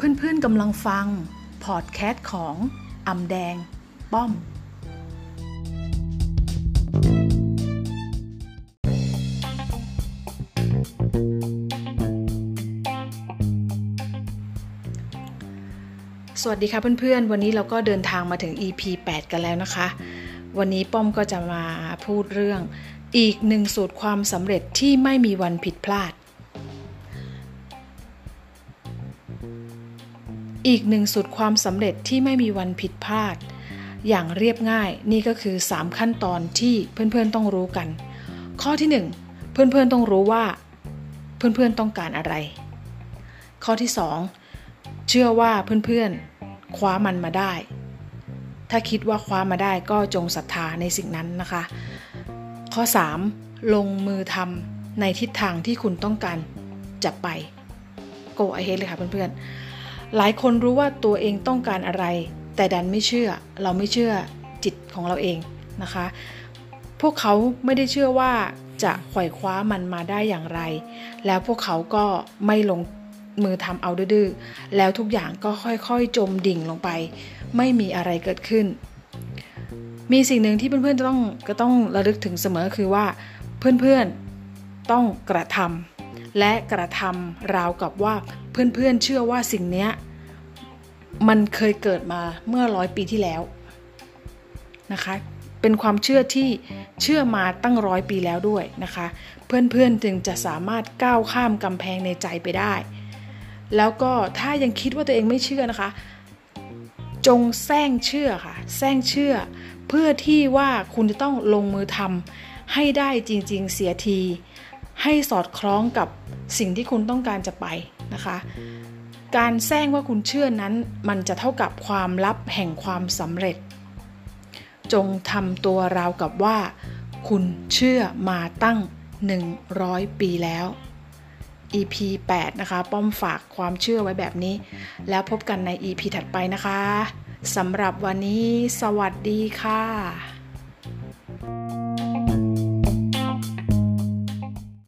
เพื่อนๆกำลังฟัง พอดแคสต์ของอำแดง ป้อม สวัสดีค่ะเพื่อนๆ วันนี้เราก็เดินทางมาถึง EP 8 กันแล้วนะคะ วันนี้ป้อมก็จะมาพูดเรื่อง อีกหนึ่งสูตรความสำเร็จที่ไม่มีวันผิดพลาด อีกหนึ่งสูตรความสำเร็จที่ไม่มีวันผิดพลาด อย่างเรียบง่ายนี่ก็คือ 3 ขั้นตอนที่เพื่อนๆต้องรู้กัน ข้อที่ 1 เพื่อนๆต้องรู้ว่า เพื่อนๆต้องการอะไร ข้อที่ 2 เชื่อว่าเพื่อนๆคว้ามันมาได้ ถ้าคิดว่าคว้ามาได้ก็จงศรัทธาในสิ่งนั้นนะคะ ข้อ 3 ลงมือทำในทิศทางที่คุณต้องการจะไป โกไอเฮดเลยค่ะเพื่อนๆ หลายคนรู้ว่าตัวเองต้องการอะไร แต่ดันไม่เชื่อ เราไม่เชื่อจิตของเราเองนะคะ พวกเขาไม่ได้เชื่อว่าจะไขว่คว้ามันมาได้อย่างไร แล้วพวกเขาก็ไม่ลงมือทำเอาดื้อแล้วทุกอย่างก็ค่อยๆ จมดิ่งลงไป ไม่มีอะไรเกิดขึ้น มีสิ่งหนึ่งที่เพื่อนๆจะต้องก็ต้องระลึกถึงเสมอคือว่าเพื่อนๆต้องกระทำ และกระทำราวกับว่าเพื่อนๆเชื่อว่าสิ่งนี้มันเคยเกิดมาเมื่อร้อยปีที่แล้วนะคะเป็นความเชื่อที่เชื่อมาตั้งร้อยปีแล้วด้วยนะคะ เพื่อนๆจึงจะสามารถก้าวข้ามกำแพงในใจไปได้ แล้วก็ถ้ายังคิดว่าตัวเองไม่เชื่อนะคะ จงแซงเชื่อค่ะแซงเชื่อ เพื่อที่ว่าคุณจะต้องลงมือทำให้ได้จริงๆเสียที ให้สอดคล้องกับสิ่งที่คุณต้องการจะไปนะคะ การแซงว่าคุณเชื่อนั้น มันจะเท่ากับความลับแห่งความสำเร็จ จงทำตัวราวกับว่า คุณเชื่อมาตั้ง 100 ปีแล้ว EP 8 นะคะ ป้อมฝากความเชื่อไว้แบบนี้ แล้วพบกันใน EP ถัดไปนะคะสำหรับวันนี้ สวัสดีค่ะ